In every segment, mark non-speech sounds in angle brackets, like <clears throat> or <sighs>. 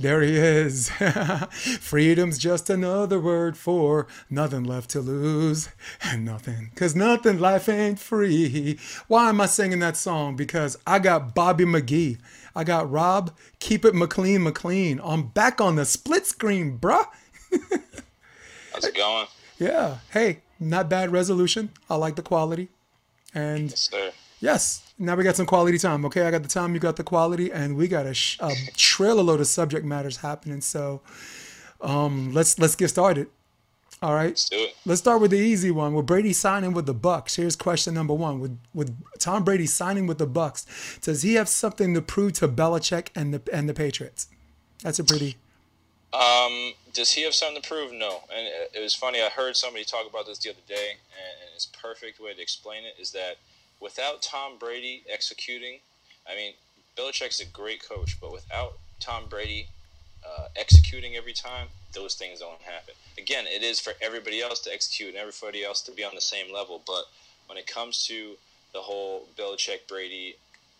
There he is. <laughs> Freedom's just another word for nothing left to lose and nothing. Cause nothing, life ain't free. Why am I singing that song? Because I got Bobby McGee. I got Rob, keep it McLean McLean. I'm back on the split screen, bruh. <laughs> How's it going? Yeah. Hey, not bad resolution. I like the quality. And Yes, yes, now we got some quality time. Okay, I got the time, you got the quality, and we got a, sh- a <laughs> trailer load of subject matters happening. So um, let's let's get started. All right. Let's do it. Let's start with the easy one. With Brady signing with the Bucs, here's question number one. With with Tom Brady signing with the Bucs, does he have something to prove to Belichick and the and the Patriots? That's a pretty Um, does he have something to prove? No. And it, was funny. I heard somebody talk about this the other day, and, and it's perfect way to explain it is that without Tom Brady executing, I mean, Belichick's a great coach, but without Tom Brady uh, executing every time, those things don't happen. Again, it is for everybody else to execute and everybody else to be on the same level. But when it comes to the whole Belichick Brady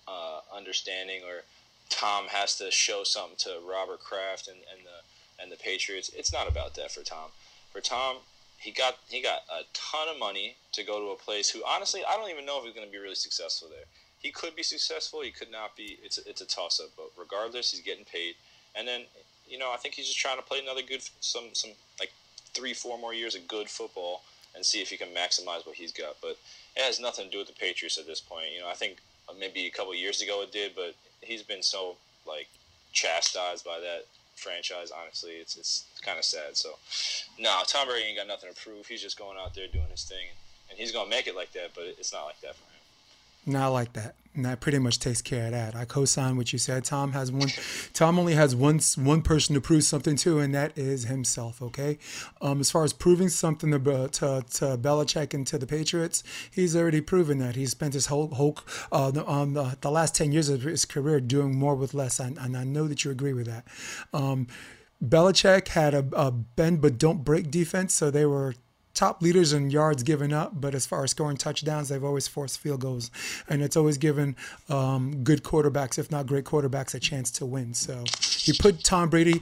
uh, understanding, or Tom has to show something to Robert Kraft and, and the and the Patriots, it's not about that for Tom. For Tom, he got he got a ton of money to go to a place who honestly I don't even know if he's going to be really successful there. He could be successful, he could not be. It's a, it's a toss up, but regardless, he's getting paid. And then you know I think he's just trying to play another good some some like three four more years of good football and see if he can maximize what he's got. But it has nothing to do with the Patriots at this point. You know I think maybe a couple years ago it did, but he's been so like chastised by that franchise. Honestly, it's it's kind of sad. So, no, Tom Brady ain't got nothing to prove. He's just going out there doing his thing, and he's gonna make it like that. But it's not like that for. Not like that. And that pretty much takes care of that. I co-sign what you said. Tom has one. Tom only has one one person to prove something to, and that is himself. Okay. Um, as far as proving something to to, to Belichick and to the Patriots, he's already proven that. He's spent his whole whole uh, the, um, the, the last ten years of his career doing more with less, and, and I know that you agree with that. Um, Belichick had a, a bend but don't break defense, so they were top leaders in yards given up, but as far as scoring touchdowns, they've always forced field goals, and it's always given um, good quarterbacks, if not great quarterbacks, a chance to win. So he put Tom Brady,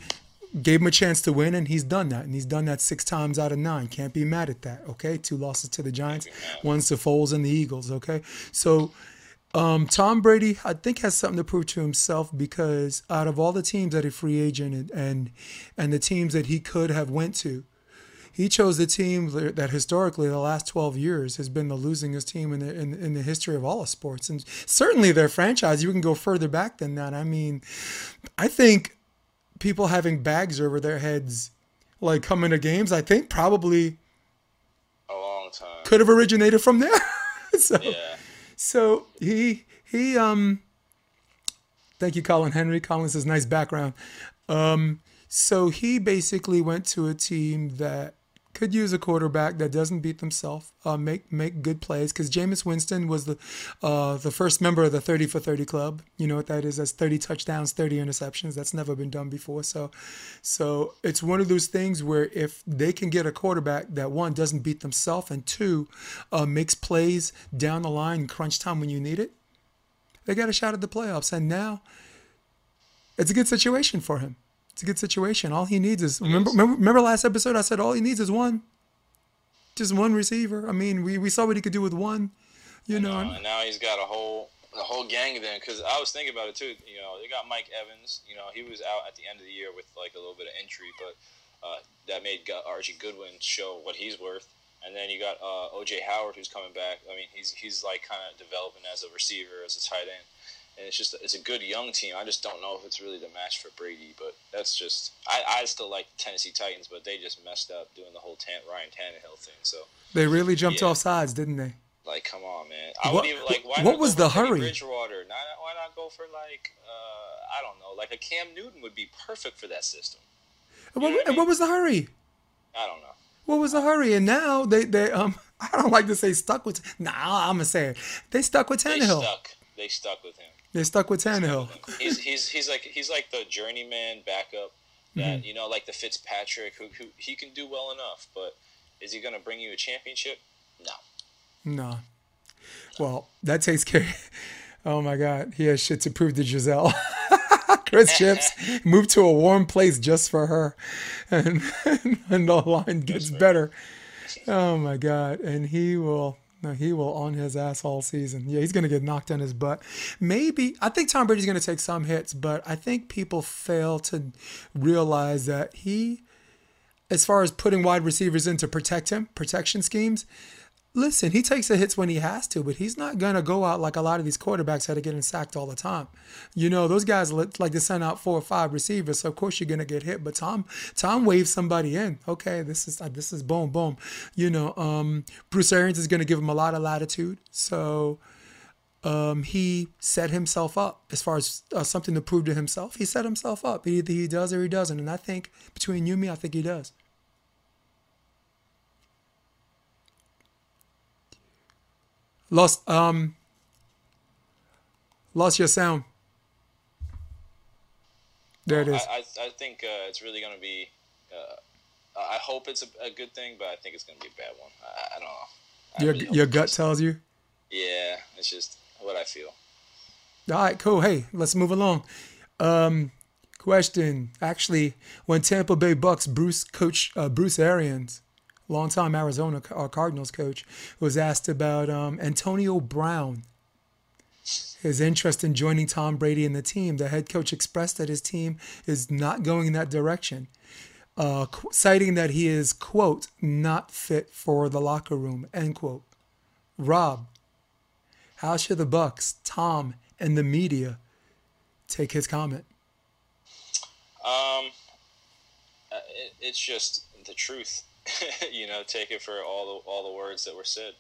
gave him a chance to win, and he's done that, and he's done that six times out of nine. Can't be mad at that. Okay, two losses to the Giants, one to Foles and the Eagles. Okay, so. Um, Tom Brady, I think, has something to prove to himself because out of all the teams that he free agent and and the teams that he could have went to, he chose the team that historically the last 12 years has been the losingest team in the in, in the history of all of sports. And certainly their franchise you can go further back than that. I mean i think people having bags over their heads like coming to games i think probably A long time. could have originated from there. <laughs> So Yeah. so he he um thank you colin henry. Colin says nice background. Um so he basically went to a team that could use a quarterback that doesn't beat themselves, uh, make make good plays. Because Jameis Winston was the uh, the first member of the 30 for 30 club. You know what that is? That's 30 touchdowns, 30 interceptions. That's never been done before. So, so it's one of those things where if they can get a quarterback that one doesn't beat themselves and two uh, makes plays down the line in crunch time when you need it, they got a shot at the playoffs. And now it's a good situation for him. It's a good situation. All he needs is remember, remember remember last episode I said all he needs is one. Just one receiver. I mean, we, we saw what he could do with one. You know, Uh, and now he's got a whole a whole gang of them. Because I was thinking about it too. You know, they got Mike Evans. You know, he was out at the end of the year with like a little bit of injury, but uh, that made Archie Goodwin show what he's worth. And then you got uh, OJ Howard who's coming back. I mean, he's he's like kind of developing as a receiver, as a tight end. And it's just it's a good young team. I just don't know if it's really the match for Brady, but that's just I, I still like the Tennessee Titans, but they just messed up doing the whole Tan- Ryan Tannehill thing. So they really jumped Yeah. off sides, didn't they? like, come on, man. I What- would even like why what not was the for hurry? Bridgewater. Not, why not go for like uh, I don't know, like a Cam Newton would be perfect for that system. And what, what I and what was the hurry? I don't know. What was the hurry? And now they they um <laughs> I don't like to say stuck with. Nah, I'm gonna say it. They stuck with Tannehill. They stuck. They stuck with him. They stuck with Tannehill. He's he's he's like he's like the journeyman backup Mm-hmm. you know, like the Fitzpatrick, who who he can do well enough, but is he going to bring you a championship? No. No. Well, that takes care. <laughs> Oh my God, he has shit to prove to Gisele. <laughs> Chris Chips <laughs> moved to a warm place just for her, and, and the line gets better. Oh my God, and he will. No, he will on his ass all season. Yeah, he's going to get knocked on his butt. Maybe I think Tom Brady's going to take some hits, but I think people fail to realize that he, as far as putting wide receivers in to protect him, protection schemes, Listen, he takes the hits when he has to, but he's not going to go out like a lot of these quarterbacks that are getting sacked all the time. You know, those guys like to send out four or five receivers, so of course you're going to get hit. But Tom, Tom waves somebody in. Okay, this is this is boom, boom. You know, um, Bruce Arians is going to give him a lot of latitude, so um, he set himself up as far as uh, something to prove to himself. He set himself up. Either he does or he doesn't, and I think between you and me, I think he does. Lost um lost your sound. There it is. I, I, I think uh, it's really going to be. Uh, I hope it's a, a, good thing, but I think it's going to be a bad one. I, I don't know. I your really your gut tells you. Yeah, it's just what I feel. All right, cool. Hey, let's move along. Um, question: Actually, when Tampa Bay Bucs Bruce coach uh, Bruce Arians longtime Arizona uh, Cardinals coach, was asked about um, Antonio Brown, his interest in joining Tom Brady and the team. The head coach expressed that his team is not going in that direction, uh, citing that he is, quote, not fit for the locker room, end quote. Rob, how should the Bucs, Tom, and the media take his comment? Um, uh, it, it's just the truth. <laughs> you know, take it for all the all the words that were said.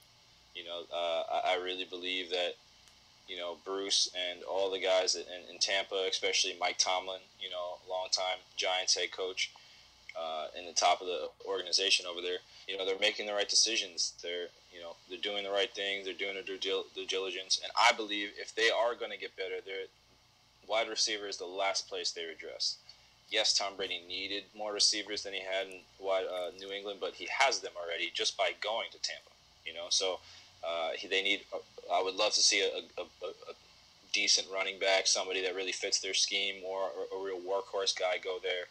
You know, uh, I, I, really believe that you know Bruce and all the guys in, in, Tampa, especially Mike Tomlin, you know, longtime Giants head coach, uh, in the top of the organization over there. You know, they're making the right decisions. They're you know they're doing the right things. They're doing their due, diligence, and I believe if they are going to get better, their wide receiver is the last place they address yes, Tom Brady needed more receivers than he had in uh, New England, but he has them already just by going to Tampa. You know, so uh, he, they need. I would love to see a, a, a, a, decent running back, somebody that really fits their scheme, or a, real workhorse guy go there.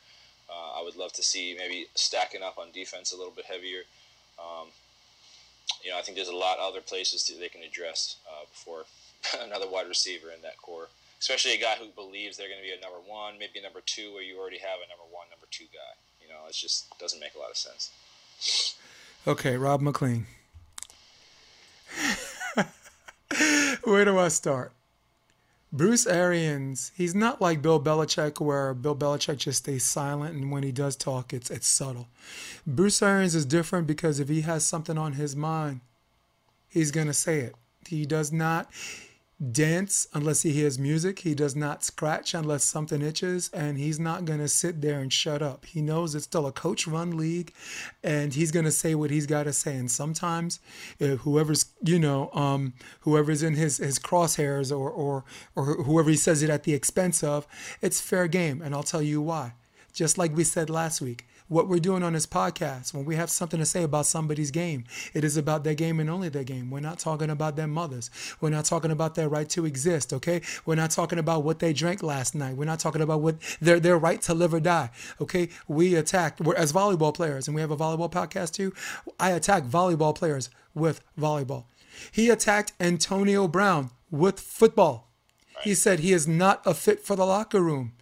Uh, I would love to see maybe stacking up on defense a little bit heavier. Um, you know, I think there's a lot of other places to, they can address uh, before <laughs> another wide receiver in that core especially a guy who believes they're going to be a number one, maybe a number two, where you already have a number one, number two guy. You know, it just doesn't make a lot of sense. Okay, Rob McLean. <laughs> Where do I start? Bruce Arians, he's not like Bill Belichick, where Bill Belichick just stays silent, and when he does talk, it's it's subtle. Bruce Arians is different because if he has something on his mind, he's gonna say it. He does not dance unless he hears music. He does not scratch unless something itches, and he's not going to sit there and shut up. He knows it's still a coach run league, and he's going to say what he's got to say. And sometimes, if whoever's, you know, um, whoever's in his, his crosshairs or, or, or whoever he says it at the expense of, it's fair game. And I'll tell you why. Just like we said last week, what we're doing on this podcast, when we have something to say about somebody's game, it is about their game and only their game. We're not talking about their mothers. We're not talking about their right to exist, okay? We're not talking about what they drank last night. We're not talking about what their their right to live or die, okay? We attack we're as volleyball players, and we have a volleyball podcast too. I attack volleyball players with volleyball. He attacked Antonio Brown with football. He said he is not a fit for the locker room.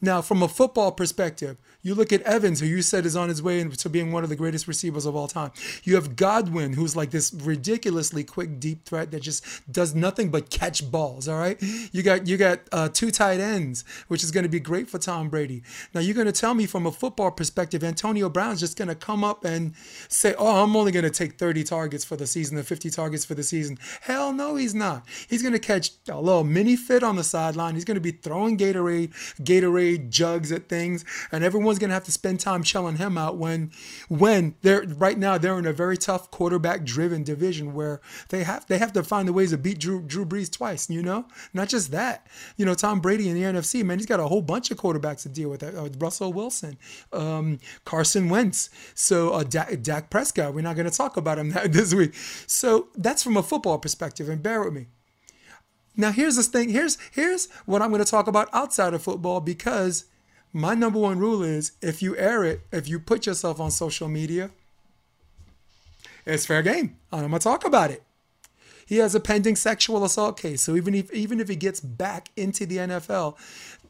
Now, from a football perspective, you look at Evans, who you said is on his way to being one of the greatest receivers of all time. You have Godwin, who's like this ridiculously quick, deep threat that just does nothing but catch balls. All right. You got you got uh, two tight ends, which is going to be great for Tom Brady. Now you're going to tell me from a football perspective, Antonio Brown's just going to come up and say, "Oh, I'm only going to take 30 targets for the season, or 50 targets for the season." Hell no, he's not. He's going to catch a little mini fit on the sideline. He's going to be throwing Gatorade, Gatorade jugs at things, and everyone's one's gonna have to spend time chilling him out when when they're right now they're in a very tough quarterback driven division where they have they have to find the ways to beat Drew Drew Brees twice. You know, not just that. You know, Tom Brady in the NFC, man, he's got a whole bunch of quarterbacks to deal with. Uh, Russell Wilson, um, Carson Wentz, so uh, Dak, Dak Prescott. We're not gonna talk about him <laughs> this week. So that's from a football perspective, and bear with me. Now here's this thing. Here's here's what I'm going to talk about outside of football because my number one rule is if you air it, if you put yourself on social media, it's fair game. I'm to talk about it. He has a pending sexual assault case, so even if even if he gets back into the NFL,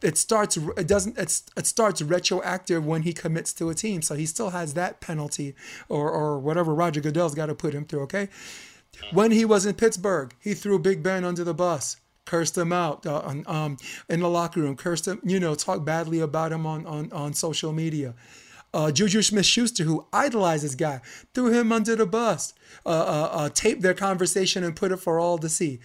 it starts it doesn't it's, it starts retroactive when he commits to a team, so he still has that penalty or or whatever Roger Goodell's got to put him through. Okay, when he was in Pittsburgh, he threw Big Ben under the bus, cursed him out uh, um, in the locker room, cursed him, you know, talk badly about him on, on, on social media. Uh, Juju Smith Schuster, who idolized this guy, threw him under the bus, uh, uh, uh, taped their conversation and put it for all to see.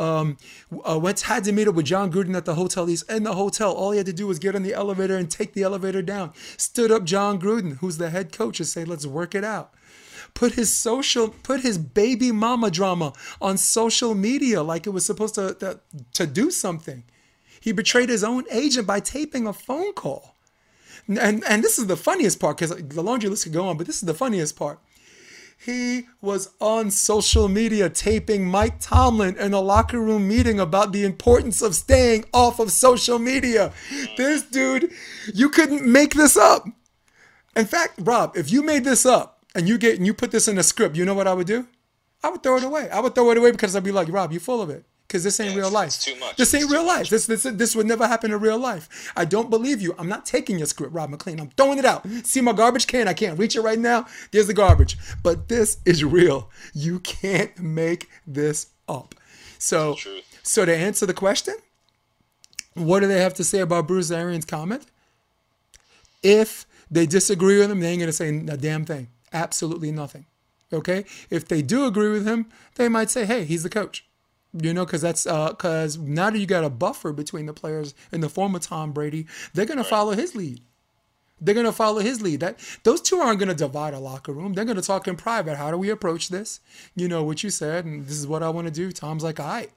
Um, uh, went had to meet up with Jon Gruden at the hotel. He's in the hotel. All he had to do was get on the elevator and take the elevator down. Stood up Jon Gruden, who's the head coach, and say, "Let's work it out." Put his social put his baby mama drama on social media like it was supposed to to, to do something. He betrayed his own agent by taping a phone call. And and this is the funniest part because the laundry list could go on, but this is the funniest part. He was on social media taping Mike Tomlin in a locker room meeting about the importance of staying off of social media. This dude, you couldn't make this up. In fact, Rob, if you made this up, and you get and you put this in a script, you know what I would do? I would throw it away. I would throw it away because I'd be like, Rob, you're full of it. Because this ain't yeah, real life. too much. This ain't it's real life. This, this this would never happen in real life. I don't believe you. I'm not taking your script, Rob McLean. I'm throwing it out. See my garbage can? I can't reach it right now. There's the garbage. But this is real. You can't make this up. So so to answer the question, what do they have to say about Bruce Arians' comment? If they disagree with him, they ain't gonna say a damn thing absolutely nothing. Okay? If they do agree with him, they might say, hey, he's the coach. You know, because that's because uh, now that you got a buffer between the players in the form of Tom Brady, they're gonna follow his lead. They're gonna follow his lead. That those two aren't gonna divide a locker room. They're gonna talk in private. How do we approach this? You know what you said, and this is what I want to do. Tom's like, all right.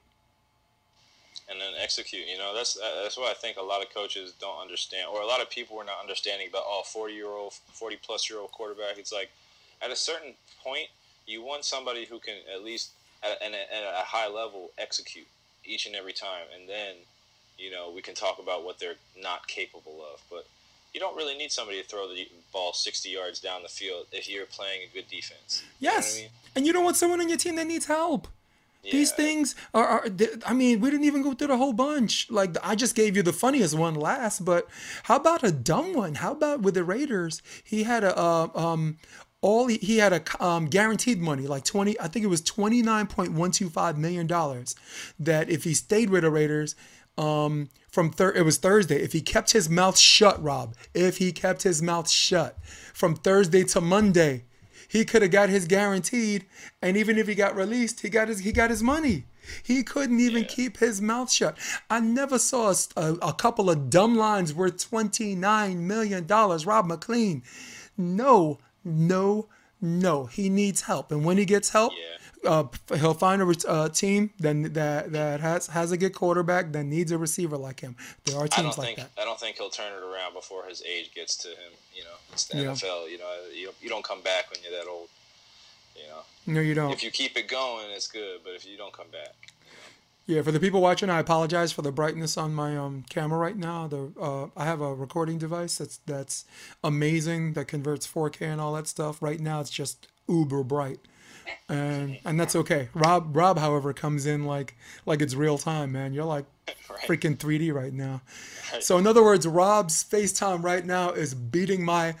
And then execute. You know, that's that's what I think a lot of coaches don't understand, or a lot of people are not understanding about. Oh, 40 year old, 40 plus year old quarterback. It's like at a certain point, you want somebody who can at least at, at, a, high level execute each and every time, and then you know we can talk about what they're not capable of. But you don't really need somebody to throw the ball 60 yards down the field if you're playing a good defense. Yes, you know I mean? and you don't want someone on your team that needs help. Yeah. These things are, are, I mean, we didn't even go through the whole bunch. Like, I just gave you the funniest one last, but how about a dumb one? How about with the Raiders? He had a, uh, um, all he, he had a um, guaranteed money like 20 i think it was 29.125 million dollars that if he stayed with the raiders um, from thir- it was thursday if he kept his mouth shut rob if he kept his mouth shut from thursday to monday he could have got his guaranteed and even if he got released he got his he got his money he couldn't even yeah. keep his mouth shut. I never saw a, a, a couple of dumb lines worth $29 million. Rob McLean. No no, no. He needs help, and when he gets help, yeah. uh, he'll find a uh, team then that that has has a good quarterback that needs a receiver like him. There are teams like think, that. I don't think he'll turn it around before his age gets to him. You know, it's the yeah. NFL. You know, you, you don't come back when you're that old. You know. No, you don't. If you keep it going, it's good. But if you don't come back. Yeah, for the people watching, I apologize for the brightness on my um, camera right now. The uh, I have a recording device that's that's amazing that converts 4K and all that stuff. Right now, it's just uber bright, and and that's okay. Rob Rob, however, comes in like like it's real time, man. You're like right. freaking 3D right now. Right. So in other words, Rob's FaceTime right now is beating my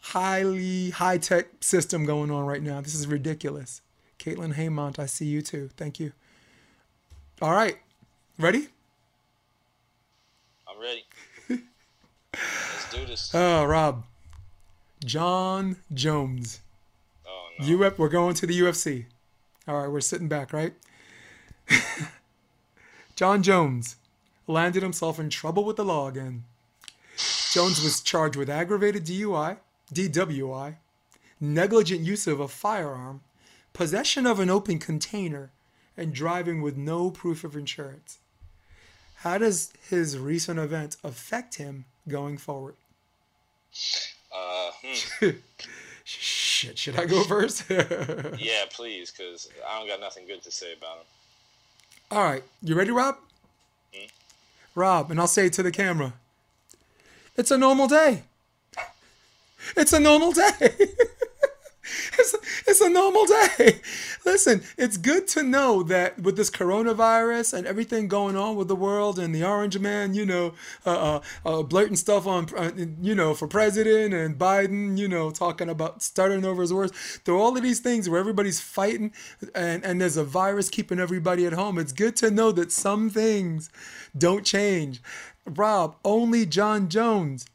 highly high tech system going on right now. This is ridiculous. Caitlin Haymont, I see you too. Thank you. All right. Ready? I'm ready. <laughs> Let's do this. Oh, Rob. Jon Jones. Oh, no. Uf- we're going to the UFC. All right, we're sitting back, right? <laughs> Jon Jones landed himself in trouble with the law again. Jones was charged with aggravated DUI, DWI, negligent use of a firearm, possession of an open container, and driving with no proof of insurance. How does his recent event affect him going forward? Uh, hmm. <laughs> Shit, should I go <laughs> first? <laughs> yeah, please, because I don't got nothing good to say about him. All right, you ready, Rob? Hmm? Rob, and I'll say it to the camera. It's a normal day. It's a normal day. <laughs> it's, it's a normal day. <laughs> Listen, it's good to know that with this coronavirus and everything going on with the world and the Orange Man, you know, uh, uh, uh, blurting stuff on, uh, you know, for president and Biden, you know, talking about starting over his words. Through all of these things where everybody's fighting and, and there's a virus keeping everybody at home, it's good to know that some things don't change. Rob, only Jon Jones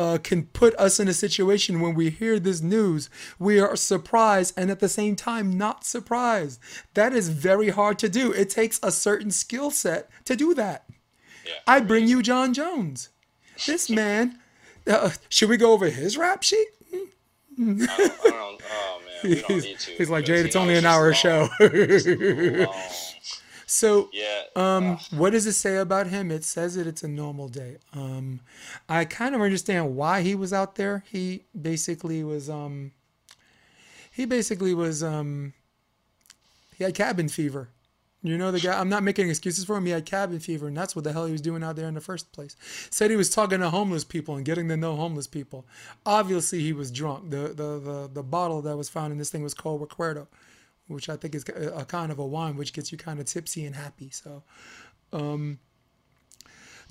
uh, can put us in a situation when we hear this news, we are surprised and at the same time not surprised. That is very hard to do. It takes a certain skill set to do that. Yeah, I bring you Jon Jones. This man, uh, should we go over his rap sheet? I don't, I don't, oh man, we don't need to. He's like, Jade, it's only an hour show. <laughs> So, yeah. Um, what does it say about him? It says that it's a normal day. Um, I kind of understand why he was out there. He basically was. Um, he basically was. Um, he had cabin fever. You know the guy. I'm not making excuses for him. He had cabin fever, and that's what the hell he was doing out there in the first place. Said he was talking to homeless people and getting to know homeless people. Obviously, he was drunk. The the the, the bottle that was found in this thing was called Recuerdo which I think is a, kind of a wine which gets you kind of tipsy and happy. So, um,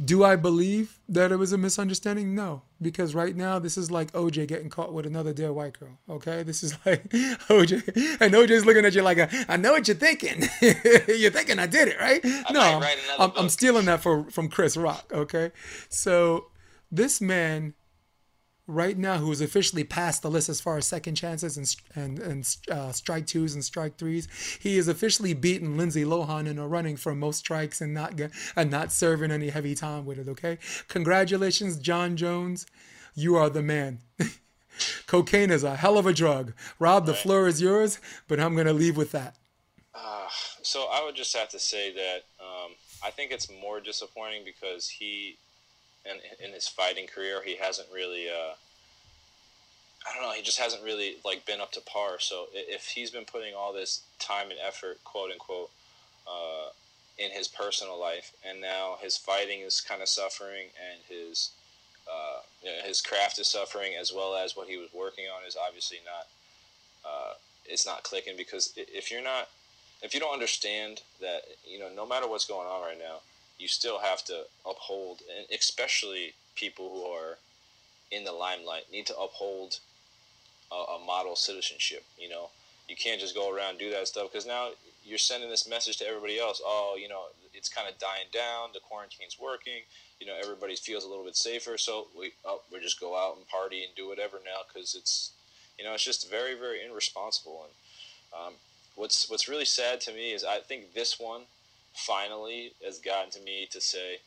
do I believe that it was a misunderstanding? No, because right now this is like OJ getting caught with another dead white girl. Okay, this is <laughs> like OJ, and OJ's looking at you like, "I know what you're thinking. <laughs> you're thinking I did it, right?" I no, I'm, I'm stealing that for, from Chris Rock. Okay, so this man right now who is officially past the list as far as second chances and and, and uh, strike twos and strike threes. He has officially beaten Lindsay Lohan in a running for most strikes and not get, and not serving any heavy time with it. Okay, congratulations, Jon Jones, you are the man. <laughs> Cocaine is a hell of a drug. Rob, the right. floor is yours, but I'm gonna leave with that. Uh, so I would just have to say that um, I think it's more disappointing because he in, in his fighting career, he hasn't really. Uh, I don't know. He just hasn't really like been up to par. So if he's been putting all this time and effort, quote unquote, uh, in his personal life, and now his fighting is kind of suffering, and his uh, you know, his craft is suffering, as well as what he was working on is obviously not. Uh, it's not clicking because if you're not, if you don't understand that, you know, no matter what's going on right now, you still have to uphold, and especially people who are in the limelight need to uphold a, a model citizenship. You know, you can't just go around do that stuff because now you're sending this message to everybody else. Oh, you know, it's kind of dying down. The quarantine's working. You know, everybody feels a little bit safer. So we, oh, we just go out and party and do whatever now because it's, you know, it's just very, very irresponsible. And um, what's what's really sad to me is I think this one finally has gotten to me to say,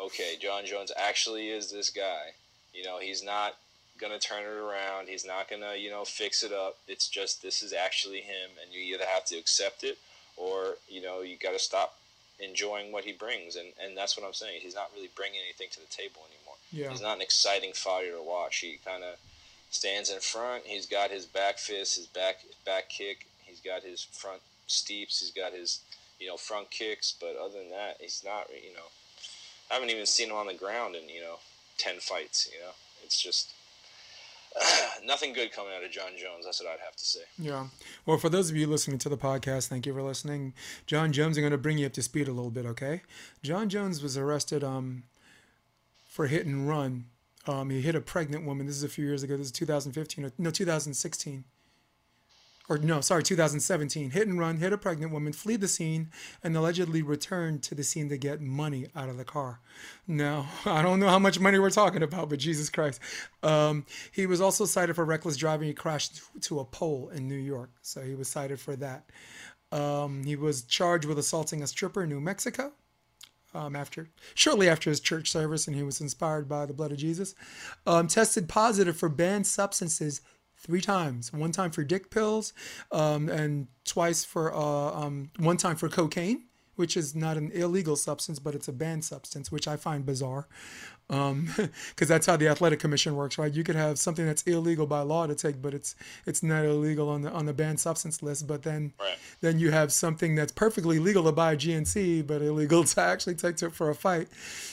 okay, Jon Jones actually is this guy. You know, he's not gonna turn it around. He's not gonna, you know, fix it up. It's just this is actually him, and you either have to accept it or you know you got to stop enjoying what he brings. And and that's what I'm saying. He's not really bringing anything to the table anymore. Yeah. He's not an exciting fighter to watch. He kind of stands in front. He's got his back fist, his back back kick. He's got his front steeps. He's got his you know, front kicks. But other than that, he's not, you know, I haven't even seen him on the ground in, you know, 10 fights, you know. It's just <sighs> nothing good coming out of Jon Jones. That's what I'd have to say. Yeah. Well, for those of you listening to the podcast, thank you for listening. Jon Jones, I'm going to bring you up to speed a little bit, okay? Jon Jones was arrested um, for hit and run. Um, he hit a pregnant woman. This is a few years ago. This is 2015 or no, 2016 or no, sorry, 2017, hit and run, hit a pregnant woman, flee the scene, and allegedly returned to the scene to get money out of the car. Now, <laughs> I don't know how much money we're talking about, but Jesus Christ. Um, he was also cited for reckless driving. He crashed to a pole in New York, so he was cited for that. Um, he was charged with assaulting a stripper in New Mexico. um, after shortly after his church service, and he was inspired by the blood of Jesus. Um, tested positive for banned substances three times. One time for dick pills, um, and twice for uh, um, one time for cocaine, which is not an illegal substance, but it's a banned substance, which I find bizarre. Because um, <laughs> that's how the athletic commission works, right? You could have something that's illegal by law to take, but it's it's not illegal on the on the banned substance list. But then Right. then you have something that's perfectly legal to buy a GNC, but illegal <laughs> to actually take to for a fight.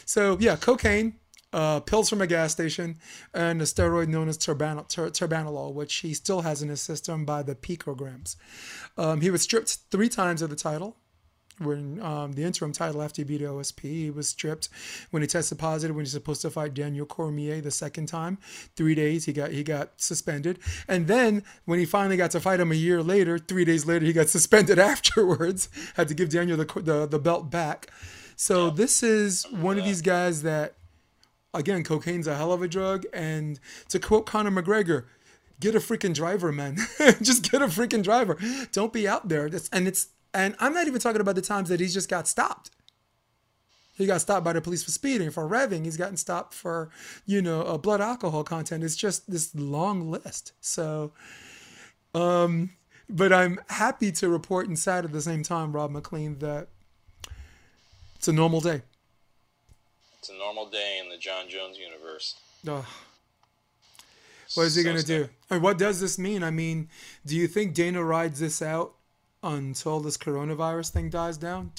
So yeah, cocaine, uh, pills from a gas station, and a steroid known as turban- tur- turbanolol, which he still has in his system by the picograms. Um, he was stripped three times of the title. When um, the interim title after he beat OSP, he was stripped when he tested positive when he's supposed to fight Daniel Cormier the second time. Three days he got he got suspended, and then when he finally got to fight him a year later, three days later he got <laughs> suspended afterwards. Had to give Daniel the the, the belt back. So this is one of these guys that again, cocaine's a hell of a drug. And to quote Conor McGregor, get a freaking driver, man. <laughs> just get a freaking driver. Don't be out there. And it's and I'm not even talking about the times that he's just got stopped. He got stopped by the police for speeding, for revving. He's gotten stopped for, you know, uh, blood alcohol content. It's just this long list. So, um, but I'm happy to report and sad at the same time, Rob McLean, that it's a normal day. It's a normal day in the Jon Jones universe. Ugh. What is he So going to do? And what does this mean? I mean, do you think Dana rides this out until this coronavirus thing dies down?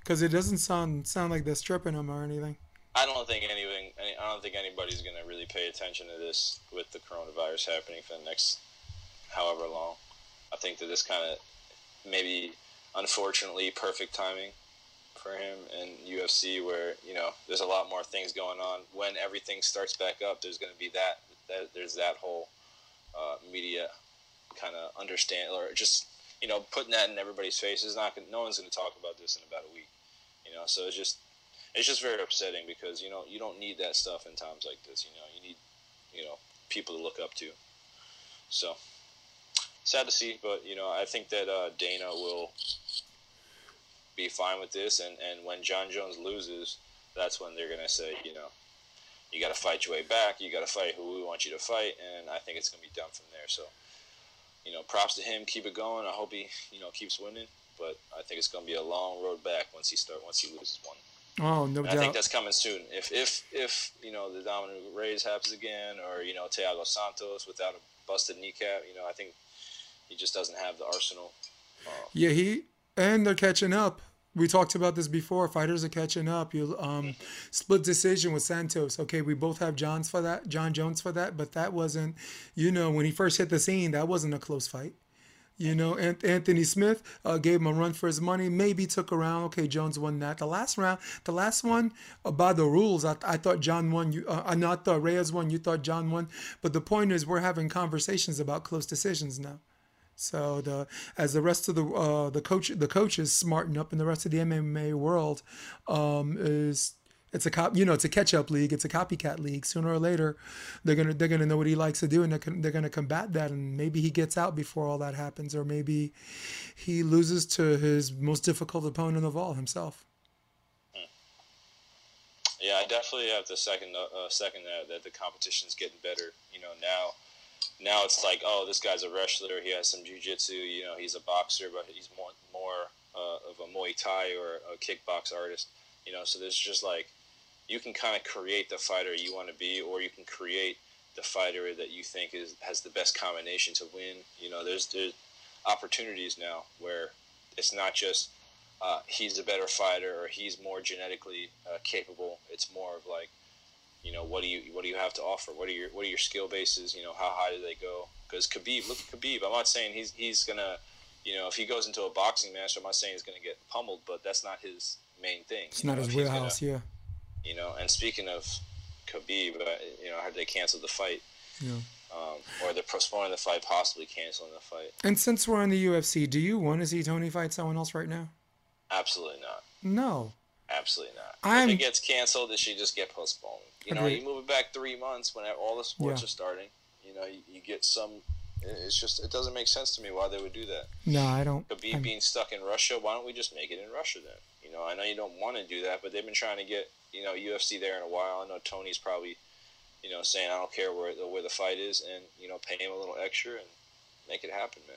Because it doesn't sound sound like they're stripping him or anything. I don't think anything. any- I don't think anybody's going to really pay attention to this with the coronavirus happening for the next however long. I think that this kind of maybe, unfortunately, perfect timing for him and UFC, where you know there's a lot more things going on. When everything starts back up, there's going to be that. That there's that whole uh, media kind of understand or just you know putting that in everybody's face is not. No one's going to talk about this in about a week. You know, so it's just it's just very upsetting because you know you don't need that stuff in times like this. You know, you need you know people to look up to. So sad to see, but you know I think that uh, Dana will be fine with this, and and when Jon Jones loses, that's when they're gonna say you know you got to fight your way back. You got to fight who we want you to fight, and I think it's gonna be done from there. So you know, props to him. Keep it going. I hope he you know keeps winning. But I think it's going to be a long road back once he start once he loses one. Oh, no And I think that's coming soon. If if if you know the Dominick Reyes happens again, or you know Thiago Santos without a busted kneecap, you know I think he just doesn't have the arsenal. Uh, yeah, he and they're catching up. We talked about this before. Fighters are catching up. You um, split decision with Santos. Okay, we both have Johns for that, Jon Jones for that, but that wasn't, you know, when he first hit the scene, that wasn't a close fight. You know, Anthony Smith uh, gave him a run for his money. Maybe took a round. Okay, Jones won that. The last round, the last one, uh, by the rules, I, I thought Jon won. You, uh, I not thought Reyes won. You thought Jon won. But the point is, we're having conversations about close decisions now. So the as the rest of the uh, the coach the coaches smarten up and the rest of the MMA world um, is it's a cop you know it's a catch up league it's a copycat league sooner or later they're gonna they're gonna know what he likes to do and they're they're gonna combat that and maybe he gets out before all that happens or maybe he loses to his most difficult opponent of all himself. Yeah, I definitely have to second uh, second that that the competition's getting better. You know now. Now it's like, oh, this guy's a wrestler. He has some jujitsu. You know, he's a boxer, but he's more more uh, of a Muay Thai or a kickbox artist. You know, so there's just like you can kind of create the fighter you want to be, or you can create the fighter that you think is has the best combination to win. You know, there's there's opportunities now where it's not just uh, he's a better fighter or he's more genetically uh, capable. It's more of like, you know, what do you what do you have to offer? What are your what are your skill bases? You know, how high do they go? Because Khabib, look at Khabib. I'm not saying he's he's gonna, you know, if he goes into a boxing match, I'm not saying he's gonna get pummeled, but that's not his main thing. It's not know, his if he's gonna- wheelhouse, yeah. you know, and speaking of Khabib, uh, you know, had they canceled the fight, Yeah. um, or they're postponing the fight, possibly canceling the fight? And since we're in the UFC, do you want to see Tony fight someone else right now? Absolutely not. No. Absolutely not. I'm- If it gets canceled, it should just get postponed. You know, Agreed. you move it back three months when all the sports Yeah. are starting. You know, you, you get some It's just it doesn't make sense to me why they would do that. No, I don't. Khabib I'm- being stuck in Russia, why don't we just make it in Russia then? You know, I know you don't want to do that, but they've been trying to get you know UFC there in a while. I know Tony's probably you know saying I don't care where the, where the fight is, and you know pay him a little extra and make it happen, man.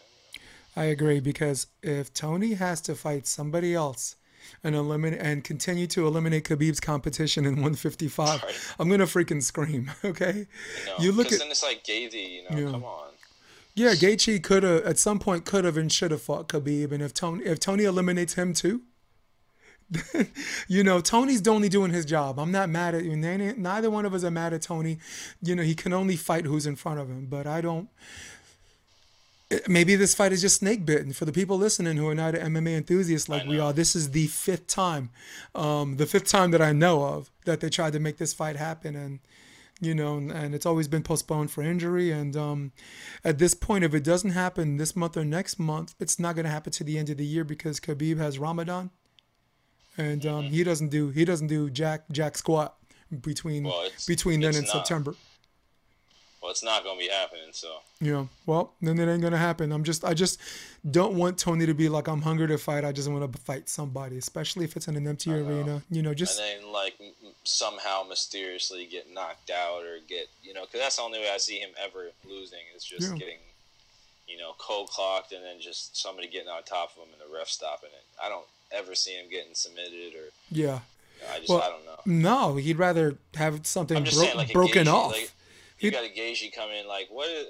I agree because if Tony has to fight somebody else and eliminate and continue to eliminate Khabib's competition in 155, Right. I'm gonna freaking scream. <laughs> Okay, You, know? You look at- then it's like Gaethje, you know, Yeah. come on. yeah, Gaethje could have at some point could have and should have fought Khabib, and if Tony if Tony eliminates him too. <laughs> you know, Tony's only doing his job. I'm not mad at you. Neither one of us are mad at Tony. You know, he can only fight who's in front of him. But I don't. Maybe this fight is just snake bitten. For the people listening who are not MMA enthusiasts like we are, this is the fifth time, um, the fifth time that I know of that they tried to make this fight happen, and you know, and, and it's always been postponed for injury. And um, at this point, if it doesn't happen this month or next month, it's not going to happen to the end of the year because Khabib has Ramadan, and um, Mm-hmm. he doesn't do he doesn't do jack jack squat between Well, between then and not. September. It's not going to be happening, so Yeah. Well, then it ain't gonna happen. I'm just I just don't want Tony to be like I'm hungry to fight. I just want to fight somebody, especially if it's in an empty arena. You know, just and then like somehow mysteriously get knocked out or get you know because that's the only way I see him ever losing is just Yeah. getting you know cold clocked and then just somebody getting on top of him and the ref stopping it. I don't ever see him getting submitted or yeah. I just Well, I don't know. No, he'd rather have something bro- saying like broken off. Like, you got a come in like what? Is,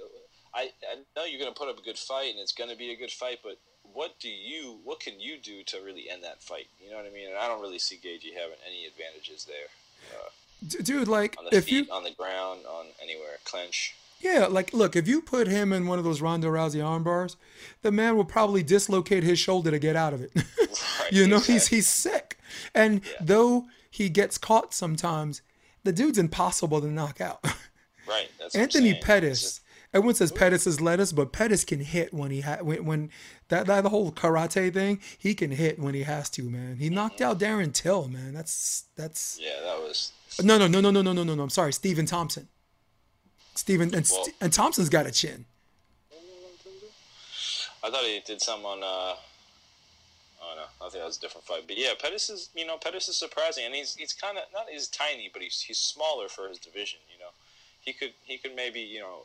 I I know you're gonna put up a good fight and it's gonna be a good fight, but what do you what can you do to really end that fight? You know what I mean? And I don't really see Gaethje having any advantages there. Uh, D- Dude, like on the if feet, you on the ground, on anywhere, clinch. Yeah, like look, if you put him in one of those Ronda Rousey arm bars, the man will probably dislocate his shoulder to get out of it. <laughs> Right, you know, he's exactly. he's sick. And though he gets caught sometimes, the dude's impossible to knock out. <laughs> Right. Anthony Pettis. Everyone says Pettis is lettuce, but Pettis can hit when he ha- when, when that, that the whole karate thing. He can hit when he has to, man. He knocked mm-hmm. out Darren Till, man. That's that's. Yeah, that was. No, no, no, no, no, no, no, no. no. I'm sorry, Stephen Thompson. Stephen and, well, and Thompson's got a chin. I thought he did some on. Uh, don't know. I think that was a different fight. But yeah, Pettis is you know Pettis is surprising, and he's he's kind of not he's tiny, but he's he's smaller for his division. You know, he could he could maybe you know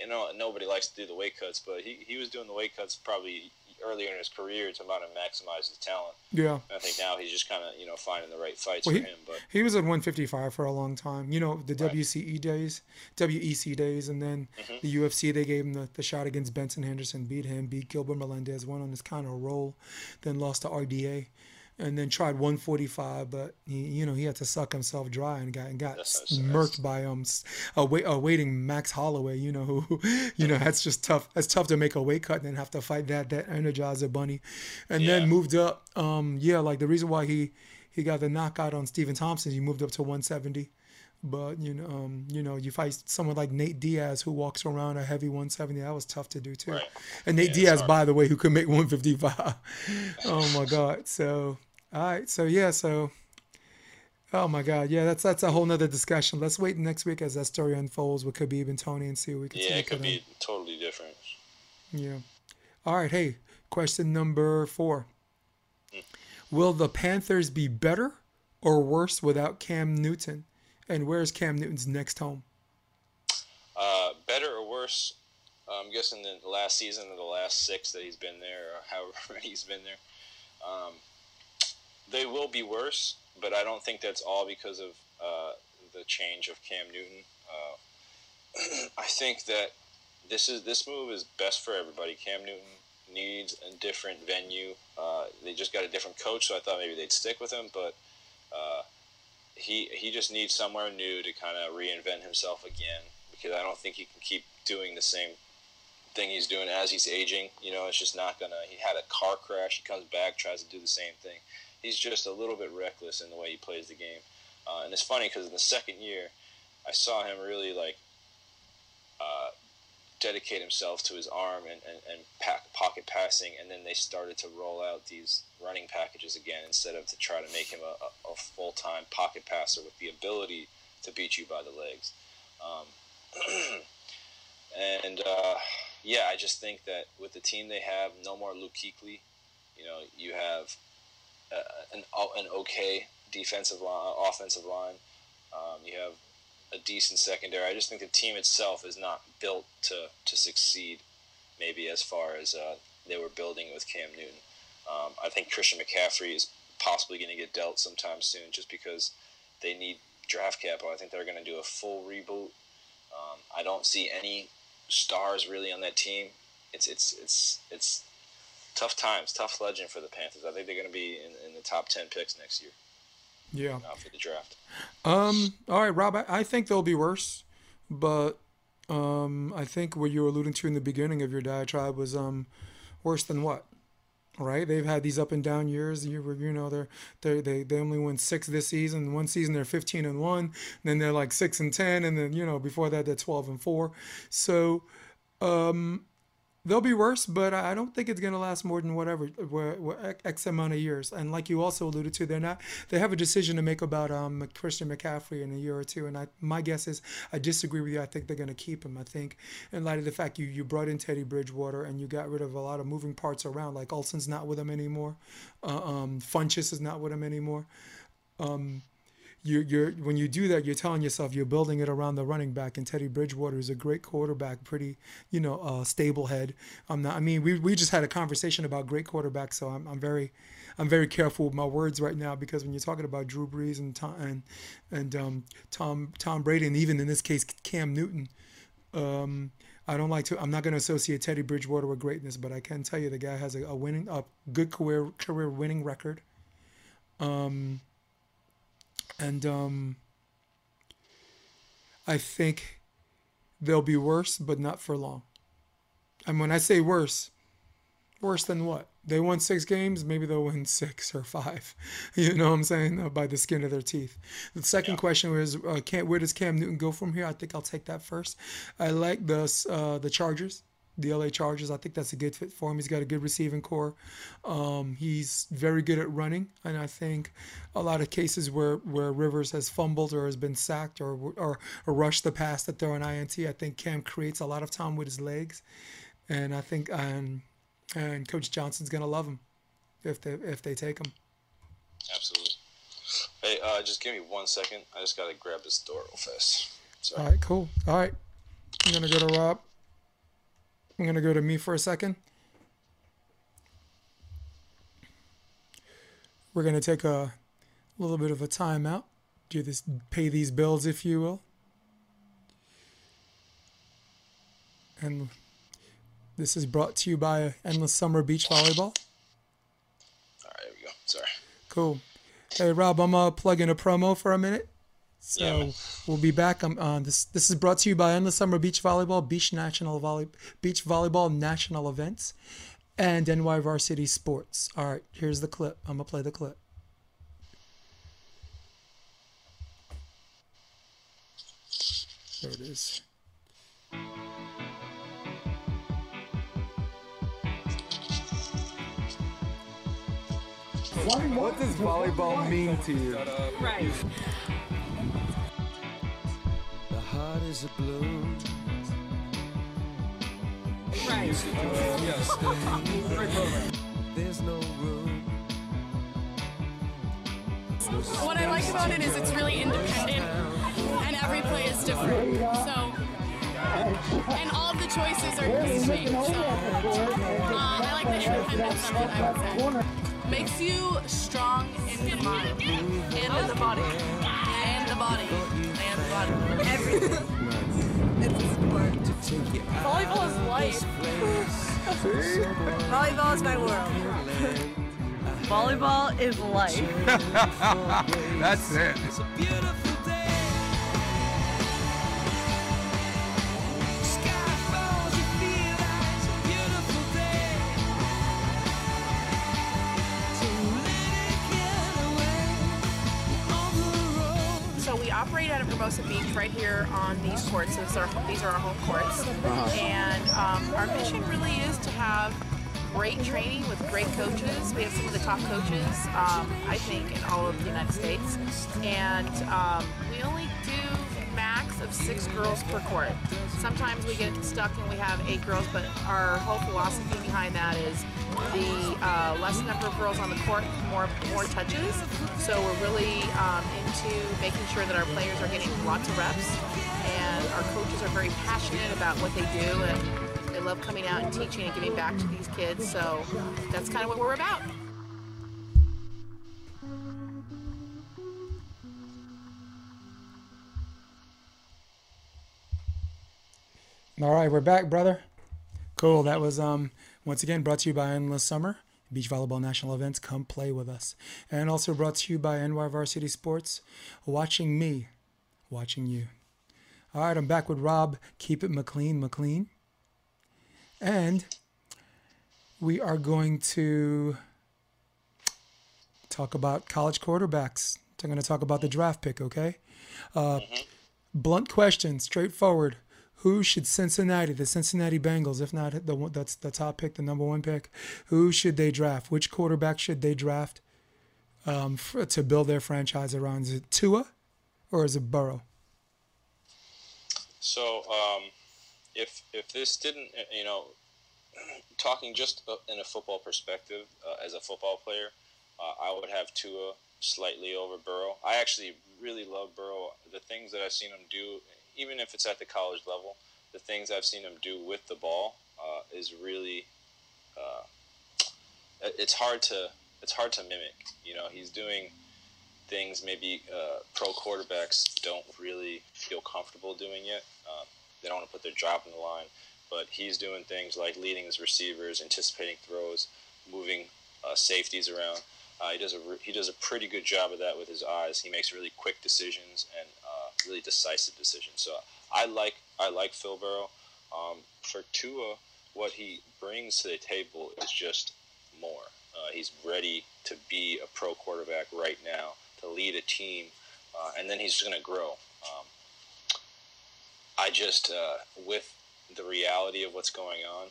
you know nobody likes to do the weight cuts, but he, he was doing the weight cuts probably earlier in his career to about to maximize his talent. Yeah. And I think now he's just kind of you know finding the right fights Well, for he, him. But he was at 155 for a long time. You know, the Right. WCE days, WEC days, and then Mm-hmm. the UFC, they gave him the, the shot against Benson Henderson, beat him, beat Gilbert Melendez, went on this kind of roll, then lost to RDA, and then tried 145, but he, you know, he had to suck himself dry and got and got murked by um s- a, wait, a waiting Max Holloway. You know, who, <laughs> you know, that's just tough. That's tough to make a weight cut and then have to fight that that Energizer Bunny, and Yeah. then moved up. Um, yeah, like the reason why he he got the knockout on Stephen Thompson, he moved up to 170. But you know, um, you know, you fight someone like Nate Diaz who walks around a heavy 170. That was tough to do too. Right. And Nate Yeah, Diaz, by the way, who could make 155. <laughs> oh my God. So, all right. So yeah. So, oh my God. Yeah. That's that's a whole nother discussion. Let's wait next week as that story unfolds with Khabib and Tony and see what we can yeah, it could be totally different. yeah. All right. Hey, question number four. Will the Panthers be better or worse without Cam Newton? And where's Cam Newton's next home? Uh, better or worse? I'm guessing the last season or the last six that he's been there, or however <laughs> many he's been there. Um, they will be worse, but I don't think that's all because of uh, the change of Cam Newton. Uh, <clears throat> I think that this is this move is best for everybody. Cam Newton needs a different venue. Uh, they just got a different coach, so I thought maybe they'd stick with him, but. He he just needs somewhere new to kind of reinvent himself again because I don't think he can keep doing the same thing he's doing as he's aging. You know, it's just not gonna. He had a car crash. He comes back, tries to do the same thing. He's just a little bit reckless in the way he plays the game. Uh, and it's funny because in the second year, I saw him really like dedicate himself to his arm and, and, and pack, pocket passing, and then they started to roll out these running packages again instead of to try to make him a, a, a full time pocket passer with the ability to beat you by the legs. Um, <clears throat> and uh, yeah, I just think that with the team they have, no more Luke Kuechly. You know, you have uh, an an okay defensive line, offensive line. Um, you have a decent secondary. I just think the team itself is not built to to succeed. Maybe as far as uh, they were building with Cam Newton. Um, I think Christian McCaffrey is possibly going to get dealt sometime soon, just because they need draft capital. I think they're going to do a full reboot. Um, I don't see any stars really on that team. It's it's it's it's tough times, tough legend for the Panthers. I think they're going to be in, in the top ten picks next year. Yeah. Uh, for the draft. Um. All right, Rob. I, I think they'll be worse, but um, I think what you were alluding to in the beginning of your diatribe was um, worse than what? Right? They've had these up and down years. You were, you know, they're, they they they only won six this season. One season they're fifteen and one. Then they're like six and ten, and then you know before that they're twelve and four. So, um, they'll be worse, but I don't think it's going to last more than whatever x amount of years. And like you also alluded to, they're not they have a decision to make about um, Christian McCaffrey in a year or two. And I, my guess is I disagree with you. I think they're going to keep him. I think in light of the fact you you brought in Teddy Bridgewater and you got rid of a lot of moving parts around, like Olsen's not with him anymore, uh, um, Funchess is not with him anymore. Um, you're, you're when you do that, you're telling yourself you're building it around the running back. And Teddy Bridgewater is a great quarterback, pretty you know uh, stable head. I'm not. I mean, we, we just had a conversation about great quarterbacks, so I'm, I'm very I'm very careful with my words right now because when you're talking about Drew Brees and Tom and and um, Tom Tom Brady and even in this case Cam Newton. Um, I don't like to. I'm not going to associate Teddy Bridgewater with greatness, but I can tell you the guy has a, a winning, a good career career winning record. Um, and um, I think they'll be worse, but not for long. And when I say worse, worse than what? They won six games, maybe they'll win six or five. <laughs> You know what I'm saying? Uh, by the skin of their teeth. The second yeah. question was, uh, where does Cam Newton go from here? I think I'll take that first. I like the uh, the Chargers the LA Chargers. I think that's a good fit for him. He's got a good receiving corps. Um, he's very good at running, and I think a lot of cases where, where Rivers has fumbled or has been sacked or, or, or rushed the pass that they're an INT, I think Cam creates a lot of time with his legs, and I think and and Coach Johnson's gonna love him if they if they take him. Absolutely. Hey, uh, just give me one second. I just gotta grab this door real fast. Sorry. All right, cool. All right, I'm gonna go to Rob. I'm going to go to me for a second. We're going to take a little bit of a timeout, do this, pay these bills, if you will. And this is brought to you by Endless Summer Beach Volleyball. All right, there we go. Sorry. Cool. Hey, Rob, I'm uh, plugging a promo for a minute. So yeah. we'll be back. Um, uh, this this is brought to you by Endless Summer Beach Volleyball, Beach National Volley, Beach Volleyball National Events, and NY Varsity Sports. All right, here's the clip. I'm gonna play the clip. There it is. What does volleyball mean to you? Right heart is a blue. Right. There's no room. What I like about it is it's really independent and every play is different. So, and all of the choices are distinct. So, uh, I like the independence of it, I would say. Makes you strong in the mind and in the body. And the body. And the body. Everything. <laughs> it's a sport. Volleyball is life. <laughs> Volleyball is my world. Volleyball is life. <laughs> That's it. Right here on these courts. These are, these are our home courts. Uh-huh. And um, our mission really is to have great training with great coaches. We have some of the top coaches, um, I think, in all of the United States. And um, we only do of six girls per court. Sometimes we get stuck and we have eight girls, but our whole philosophy behind that is the uh, less number of girls on the court, more more touches. So we're really um, into making sure that our players are getting lots of reps, and our coaches are very passionate about what they do, and they love coming out and teaching and giving back to these kids. So that's kind of what we're about. All right, we're back, brother. Cool. That was um once again brought to you by Endless Summer Beach Volleyball National Events. Come play with us, and also brought to you by NY Varsity Sports. Watching me, watching you. All right, I'm back with Rob. Keep it McLean, McLean, and we are going to talk about college quarterbacks. I'm going to talk about the draft pick. Okay. Uh, blunt question, straightforward. Who should Cincinnati, the Cincinnati Bengals, if not the that's the top pick, the number one pick, who should they draft? Which quarterback should they draft um, for, to build their franchise around? Is it Tua or is it Burrow? So, um, if if this didn't, uh, you know, talking just uh, in a football perspective, uh, as a football player, uh, I would have Tua slightly over Burrow. I actually really love Burrow. The things that I've seen him do, even if it's at the college level, the things I've seen him do with the ball uh, is really. Uh, it's hard to it's hard to mimic. You know, he's doing things maybe uh, pro quarterbacks don't really feel comfortable doing yet. Um, they don't want to put their job on the line, but he's doing things like leading his receivers, anticipating throws, moving uh, safeties around. Uh, he does a he does a pretty good job of that with his eyes. He makes really quick decisions and really decisive decision. So I like I like Phil Burrow. Um, for Tua, what he brings to the table is just more. Uh, he's ready to be a pro quarterback right now, to lead a team, uh, and then he's going to grow. Um, I just, uh, with the reality of what's going on,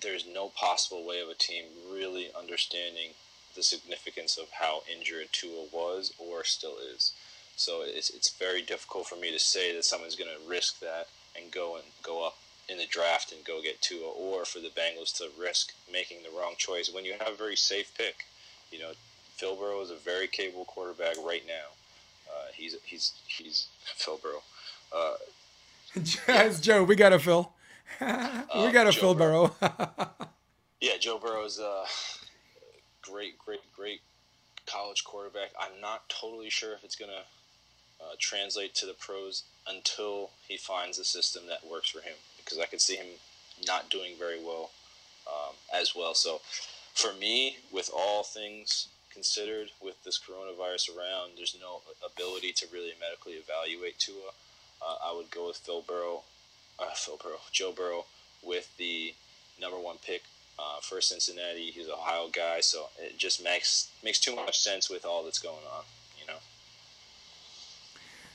there's no possible way of a team really understanding the significance of how injured Tua was or still is. So it's, it's very difficult for me to say that someone's going to risk that and go and go up in the draft and go get Tua, or for the Bengals to risk making the wrong choice when you have a very safe pick. You know, Phil Burrow is a very capable quarterback right now. Uh, he's he's he's <laughs> Phil Burrow. Uh, <laughs> It's Joe, we got a Phil. <laughs> we Uh, got a Joe Phil Burrow. yeah, Joe Burrow is a great, great, great college quarterback. I'm not totally sure if it's going to uh, translate to the pros until he finds a system that works for him, because I could see him not doing very well um, as well. So, for me, with all things considered, with this coronavirus around, there's no ability to really medically evaluate Tua. Uh, I would go with Phil Burrow, uh, Phil Burrow, Joe Burrow, with the number one pick uh, for Cincinnati. He's an Ohio guy, so it just makes makes too much sense with all that's going on.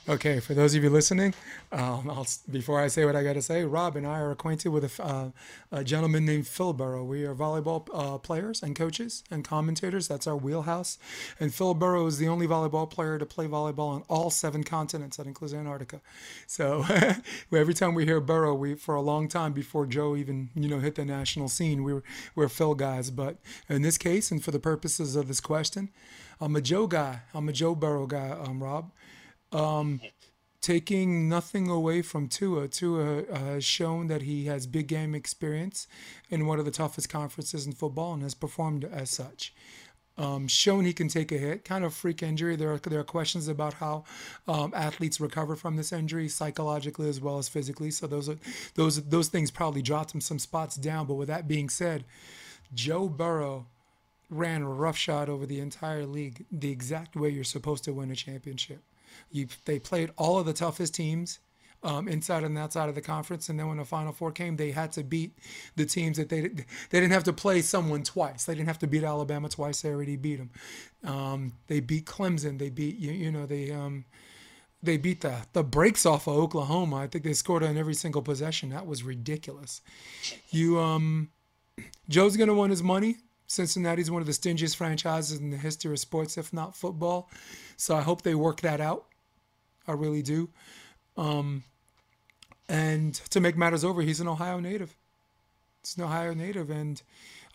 Okay, for those of you listening, um, before I say what I got to say, Rob and I are acquainted with a, uh, a gentleman named Phil Burrow. We are volleyball uh, players and coaches and commentators. That's our wheelhouse. And Phil Burrow is the only volleyball player to play volleyball on all seven continents. That includes Antarctica. So <laughs> every time we hear Burrow, we for a long time before Joe even you know hit the national scene, we were we're Phil guys. But in this case, and for the purposes of this question, I'm a Joe guy. I'm a Joe Burrow guy. Um, Rob taking nothing away from Tua, Tua uh, has shown that he has big game experience in one of the toughest conferences in football and has performed as such. Um, shown he can take a hit, kind of freak injury. There are there are questions about how um, athletes recover from this injury psychologically as well as physically. So those are those those things probably dropped him some spots down. But with that being said, Joe Burrow ran roughshod over the entire league the exact way you're supposed to win a championship. You, they played all of the toughest teams um, inside and outside of the conference, and then when the Final Four came, they had to beat the teams that they they didn't have to play someone twice. They didn't have to beat Alabama twice. They already beat them. Um, they beat Clemson. They beat you. You know they. Um, they beat the the brakes off of Oklahoma. I think they scored on every single possession. That was ridiculous. You um Joe's gonna win his money. Cincinnati's one of the stingiest franchises in the history of sports, if not football. So I hope they work that out. I really do. Um, And to make matters over, he's an Ohio native. He's an Ohio native, and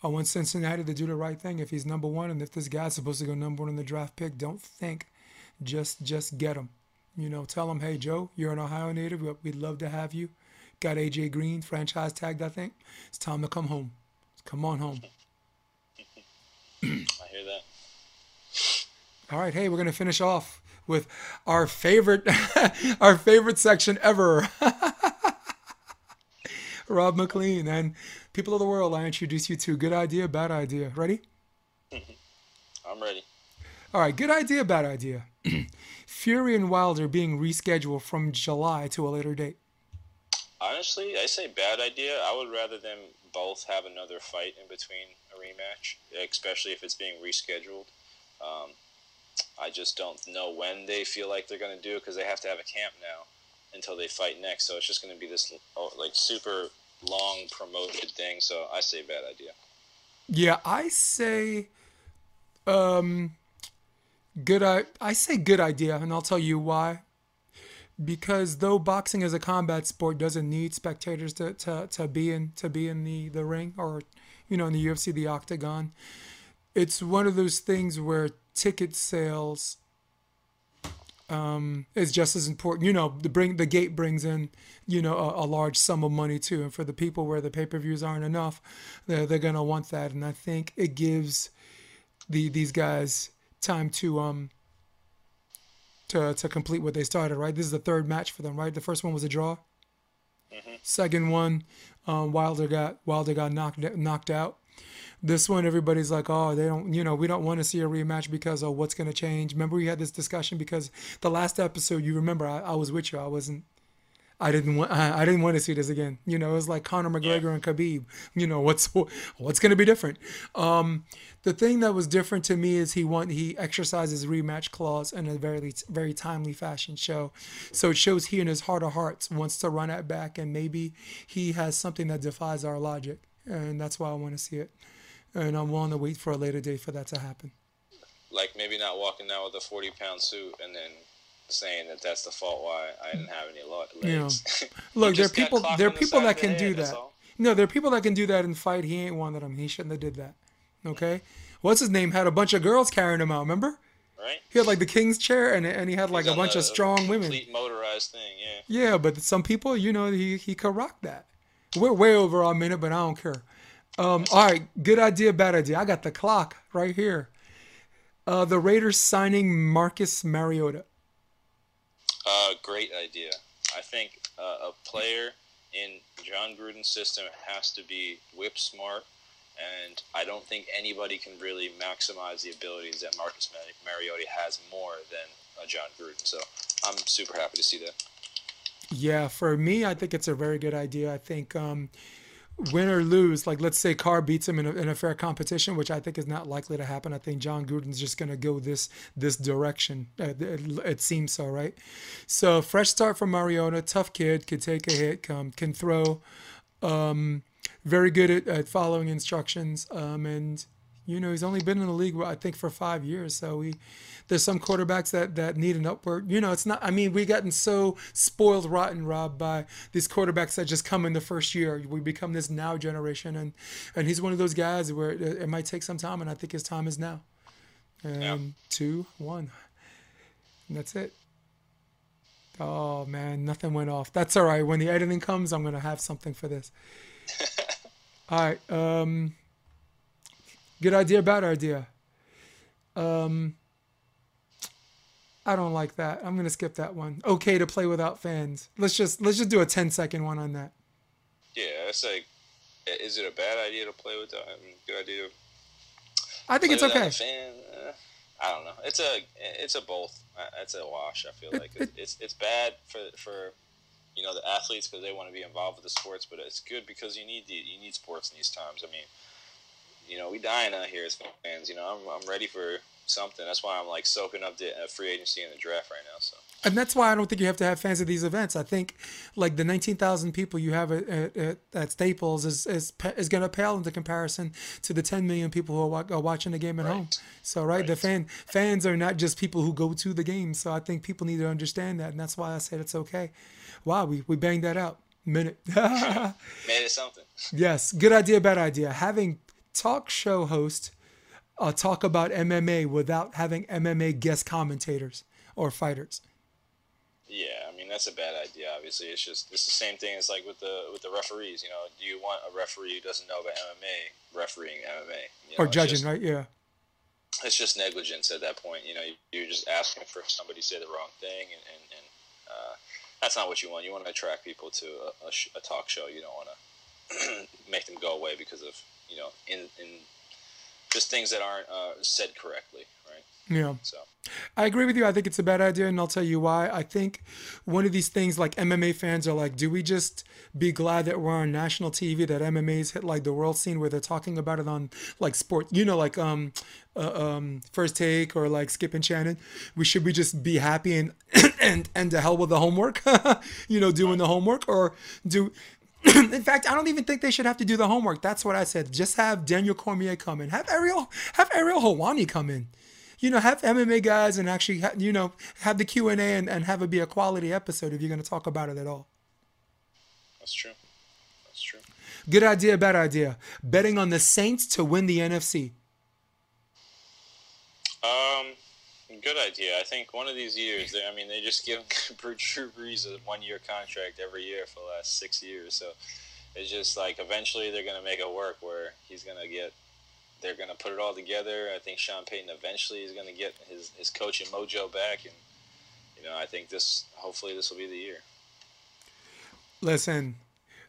I want Cincinnati to do the right thing. If he's number one, and if this guy's supposed to go number one in the draft pick, don't think, just just get him. You know, tell him, hey Joe, you're an Ohio native. We'd love to have you. Got AJ Green franchise tagged, I think. It's time to come home. Come on home. I hear that. All right, hey, we're gonna finish off with our favorite, <laughs> our favorite section ever. <laughs> Rob McLean and people of the world. I introduce you to good idea, bad idea. Ready? <laughs> I'm ready. All right, good idea, bad idea. <clears throat> Fury and Wilder being rescheduled from July to a later date. Honestly, I say bad idea. I would rather them both have another fight in between a rematch, especially if it's being rescheduled. Um, I just don't know when they feel like they're going to do it because they have to have a camp now until they fight next. So it's just going to be this oh, like super long promoted thing. So I say bad idea. Yeah, I say, um, good. I I say good idea, and I'll tell you why. Because though boxing is a combat sport, doesn't need spectators to, to, to be in to be in the, the ring or, you know, in the UFC, the octagon. It's one of those things where ticket sales um, is just as important. You know, the bring the gate brings in, you know, a, a large sum of money too, and for the people where the pay per views aren't enough, they're they're gonna want that, and I think it gives the these guys time to um to to complete what they started. Right, this is the third match for them. Right, the first one was a draw. Second one, um, Wilder got Wilder got knocked knocked out. This one, everybody's like, oh, they don't, you know, we don't want to see a rematch because of what's going to change. Remember, we had this discussion because the last episode, you remember, I, I was with you. I wasn't, I didn't want, I, I didn't want to see this again. You know, it was like Conor McGregor and Khabib. You know, what's what's going to be different? Um, the thing that was different to me is he want he exercises rematch clause in a very very timely fashion show, so it shows he in his heart of hearts wants to run it back, and maybe he has something that defies our logic, and that's why I want to see it and I'm willing to wait for a later date for that to happen. Like maybe not walking out with a 40 pound suit and then saying that that's the fault why I didn't have any legs. Yeah. <laughs> Look, there are people there are people that can do that. No, there are people that can do that and fight. He ain't one of them. He shouldn't have did that. Okay? What's his name? Had a bunch of girls carrying him out, remember? Right. He had like the king's chair and and he had like a bunch of strong women. Complete motorized thing, yeah. Yeah, but some people, you know, he he could rock that. We're way over our minute, but I don't care. Um, all right, good idea, bad idea. I got the clock right here. Uh, the Raiders signing Marcus Mariota. Uh, great idea. I think uh, a player in Jon Gruden's system has to be whip smart, and I don't think anybody can really maximize the abilities that Marcus Mariota has more than Jon Gruden. So I'm super happy to see that. Yeah, for me, I think it's a very good idea. I think um, win or lose, like let's say Carr beats him in a, in a fair competition, which I think is not likely to happen. I think Jon Gruden's just going to go this this direction. Uh, it, it, seems so, right? So fresh start for Mariota, tough kid, could take a hit, um, can throw, um, very good at, at following instructions, um, and you know he's only been in the league I think for five years, so he there's some quarterbacks that that need an upward. You know, it's not. I mean, we've gotten so spoiled rotten, Rob, by these quarterbacks that just come in the first year. We become this now generation, and and he's one of those guys where it, it might take some time, and I think his time is now. And yeah. two, one, and that's it. Oh man, nothing went off. That's all right. When the editing comes, I'm gonna have something for this. <laughs> all right. Um, good idea, bad idea. Um, I don't like that. I'm gonna skip that one. Okay to play without fans. Let's just let's just do a 10 second one on that. Yeah, it's like, is it a bad idea to play without? I mean, good idea. I think it's okay. Fan, uh, I don't know. It's a it's a both. Uh, it's a wash. I feel it, like it, it's it's bad for for you know the athletes because they want to be involved with the sports, but it's good because you need the, you need sports in these times. I mean, you know, we dying out here as fans. You know, I'm I'm ready for something. That's why I'm like soaking up the uh, free agency and the draft right now. So And that's why I don't think you have to have fans at these events. I think like the 19,000 people you have at, at, at, Staples is is, is going to pale into comparison to the 10 million people who are, are watching the game at home. So right, the fan fans are not just people who go to the game. So I think people need to understand that, and that's why I said it's okay. Wow, we we banged that out minute. <laughs> made it something. yes, good idea, bad idea. Having talk show host uh, talk about MMA without having MMA guest commentators or fighters. Yeah, I mean that's a bad idea. Obviously, it's just it's the same thing as like with the with the referees. You know, do you want a referee who doesn't know about MMA refereeing MMA You know, or judging, just- right? Yeah. It's just negligence at that point. You know, you're just asking for somebody to say the wrong thing, and and, and uh, that's not what you want. You want to attract people to a, a, sh- a talk show. You don't want to <clears throat> make them go away because of you know in in just things that aren't uh, said correctly, right? Yeah. So I agree with you. I think it's a bad idea, and I'll tell you why. I think one of these things, like MMA fans are like, do we just be glad that we're on national TV, that MMA's hit like the world scene where they're talking about it on like sport, you know, like um, uh, um, First Take or like Skip and Shannon? We should we just be happy and <coughs> and and to hell with the homework, <laughs> you know, doing the homework, or do <coughs> in fact, I don't even think they should have to do the homework. That's what I said. Just have Daniel Cormier come in. Have Ariel have Ariel Helwani come in. You know, have MMA guys and actually, ha- you know, have the Q and A and and have it be a quality episode if you're going to talk about it at all. that's true. That's true. Good idea, bad idea. Betting on the Saints to win the NFC. Um, good idea. I think one of these years, they, I mean, they just give <laughs> Drew Brees a one-year contract every year for the last six years. So it's just like eventually they're gonna make it work where he's gonna get. They're gonna put it all together. I think Sean Payton eventually is gonna get his his coaching mojo back, and you know, I think this. Hopefully, this will be the year. Listen,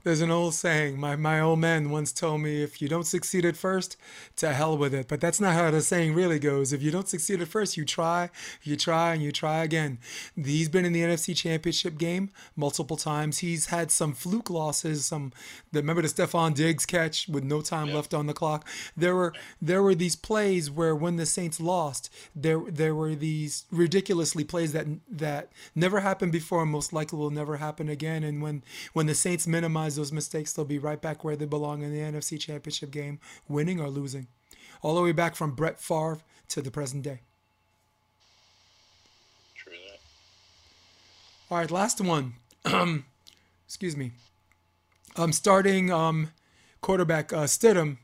there's an old saying. My my old man once told me, if you don't succeed at first, to hell with it. But that's not how the saying really goes. If you don't succeed at first, you try, you try, and you try again. He's been in the NFC Championship game multiple times. He's had some fluke losses. Some remember the Stefon Diggs catch with no time left on the clock. There were there were these plays where when the Saints lost, there there were these ridiculously plays that that never happened before and most likely will never happen again. And when when the Saints minimize those mistakes, they'll be right back where they belong in the NFC Championship game, winning or losing, all the way back from Brett Favre to the present day. True that. All right, last one. <clears throat> Excuse me. I'm starting um, quarterback uh, Stidham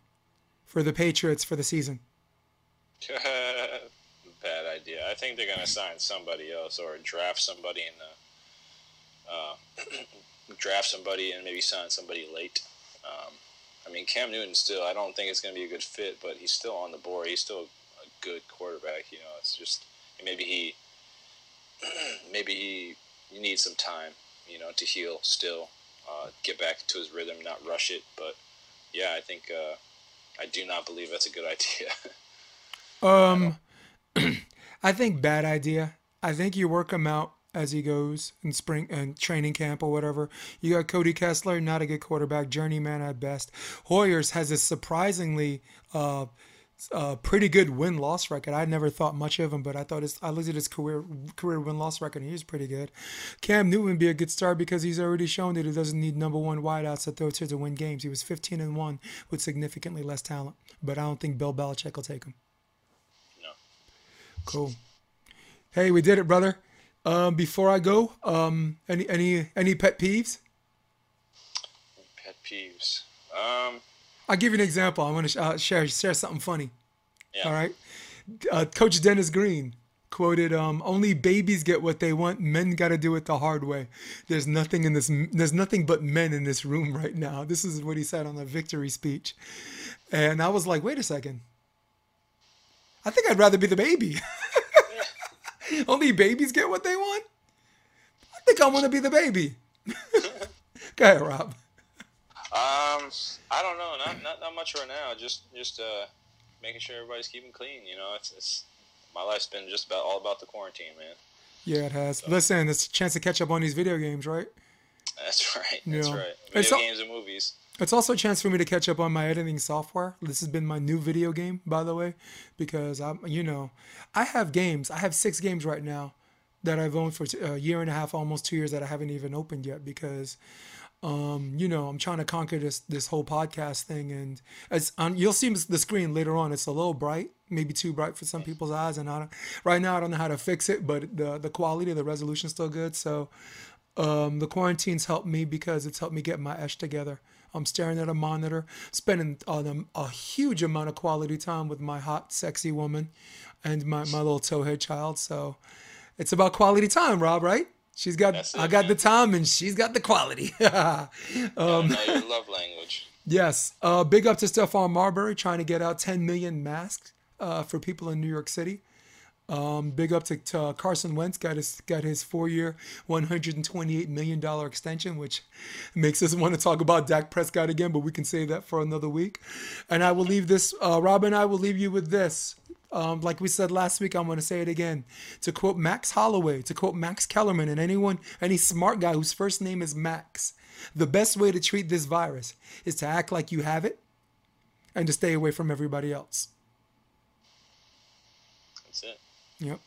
for the Patriots for the season. <laughs> Bad idea. I think they're gonna sign somebody else or draft somebody in the uh, <clears throat> draft somebody and maybe sign somebody late. Um, I mean, Cam Newton still. I don't think it's gonna be a good fit, but he's still on the board. He's still a good quarterback. You know, it's just maybe he <clears throat> maybe he, needs some time. You know, to heal still, uh, get back to his rhythm, not rush it. But yeah, I think uh, I do not believe that's a good <laughs> idea. Um, <clears throat> I think bad idea. I think you work him out as he goes in spring and training camp or whatever. You got Cody Kessler, not a good quarterback, journeyman at best. Hoyers has a surprisingly uh, uh, pretty good win loss record. I never thought much of him, but I thought his I looked at his career career win loss record and he was pretty good. Cam Newton would be a good start because he's already shown that he doesn't need number one wideouts to throw to to win games. He was 15 and one with significantly less talent, but I don't think Bill Belichick will take him. no. Cool. Hey, we did it, brother. Um, before I go, um, any any any pet peeves? Pet peeves. Um, I'll give you an example. I'm gonna sh- uh, share share something funny. yeah. All right. Uh, Coach Dennis Green quoted, um, "Only babies get what they want. Men got to do it the hard way." There's nothing in this. There's nothing but men in this room right now. This is what he said on the victory speech, and I was like, "Wait a second. I think I'd rather be the baby. <laughs> <laughs> Only babies get what they want. I think I want to be the baby." <laughs> Go ahead, Rob. Um, I don't know. Not, not not much right now. Just just uh, making sure everybody's keeping clean. You know, it's, it's my life's been just about all about the quarantine, man. Yeah, it has. Listen, it's a chance to catch up on these video games, right? That's <laughs> right. That's Yeah. right. Video so- games and movies. It's also a chance for me to catch up on my editing software. This has been my new video game, by the way, because I'm, you know, I have games. I have six games right now that I've owned for a year and a half, almost two years that I haven't even opened yet because, um, you know, I'm trying to conquer this this whole podcast thing, and as on, you'll see the screen later on, it's a little bright, maybe too bright for some people's eyes, and I right now I don't know how to fix it, but the the quality, the resolution is still good, so. Um, the quarantine's helped me because it's helped me get my esh together. I'm staring at a monitor, spending um, a huge amount of quality time with my hot, sexy woman and my, my little towhead child. So it's about quality time, Rob, right? She's got, it, I got man. the time and she's got the quality. <laughs> Um, know your love language. yes. Uh, big up to Stephon Marbury trying to get out 10 million masks uh, for people in New York City. Um, big up to, to Carson Wentz got his got his four year, 128 million dollar extension, which makes us want to talk about Dak Prescott again, but we can save that for another week. And I will leave this, uh, Rob and I will leave you with this. Um, like we said last week, I'm going to say it again. To quote Max Holloway, to quote Max Kellerman, and anyone, any smart guy whose first name is Max, the best way to treat this virus is to act like you have it and to stay away from everybody else. That's it. Yep.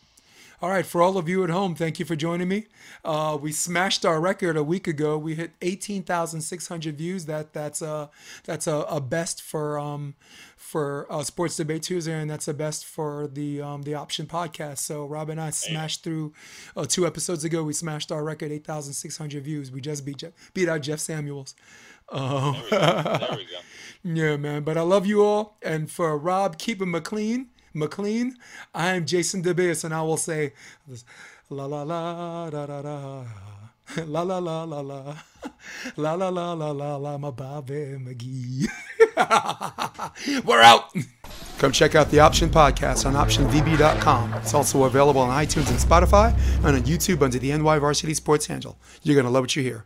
All right, for all of you at home, thank you for joining me. Uh, we smashed our record a week ago. We hit 18,600 views. That that's a that's a, a best for um for uh, Sports Debate Tuesday, and that's a best for the um the Option podcast. So Rob and I smashed through uh, two episodes ago. We smashed our record, 8,600 views. We just beat Jeff, beat out Jeff Samuels. There we go. There we go. <laughs> Yeah, man. But I love you all. And for Rob keep keeping McLean, McLean, I am Jason DeBeas, and I will say, la la la da da da. La la la la la la la la la la la my Bobby McGee. We're out. Come check out the Option Podcast on OptionVB.com. It's also available on iTunes and Spotify and on YouTube under the NY Varsity Sports handle. You're gonna love what you hear.